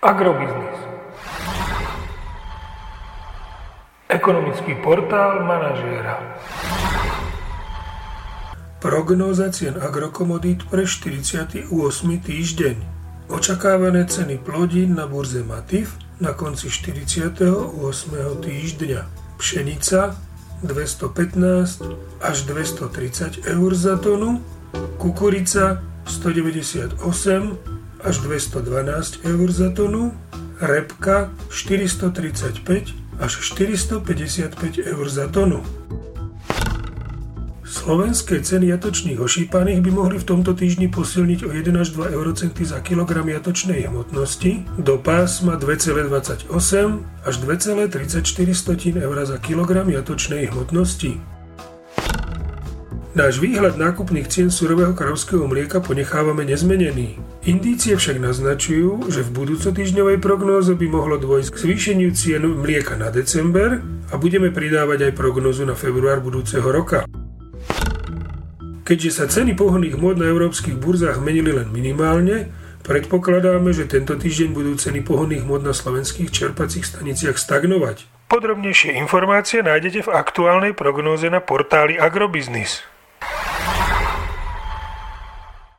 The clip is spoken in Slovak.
Agrobiznis. Ekonomický portál manažéra. Prognóza cien agrokomodít pre 48. týždeň. Očakávané ceny plodín na burze Matif na konci 48. týždňa. Pšenica 215 až 230 eur za tonu, kukurica 198 až 212 eur za tonu, repka 435 až 455 eur za tonu. Slovenské ceny jatočných ošípaných by mohli v tomto týždni posilniť o 1 až 2 eurocenty za kilogram jatočnej hmotnosti do pásma 2,28 až 2,34 eur za kilogram jatočnej hmotnosti. Náš výhľad nákupných cien surového kravského mlieka ponechávame nezmenený. Indície však naznačujú, že v budúcotýždňovej prognóze by mohlo dôjsť k zvýšeniu cien mlieka na december a budeme pridávať aj prognózu na február budúceho roka. Keďže sa ceny pohonných môd na európskych burzách menili len minimálne, predpokladáme, že tento týždeň budú ceny pohonných môd na slovenských čerpacích staniciach stagnovať. Podrobnejšie informácie nájdete v aktuálnej prognóze na portáli Agrobiznis.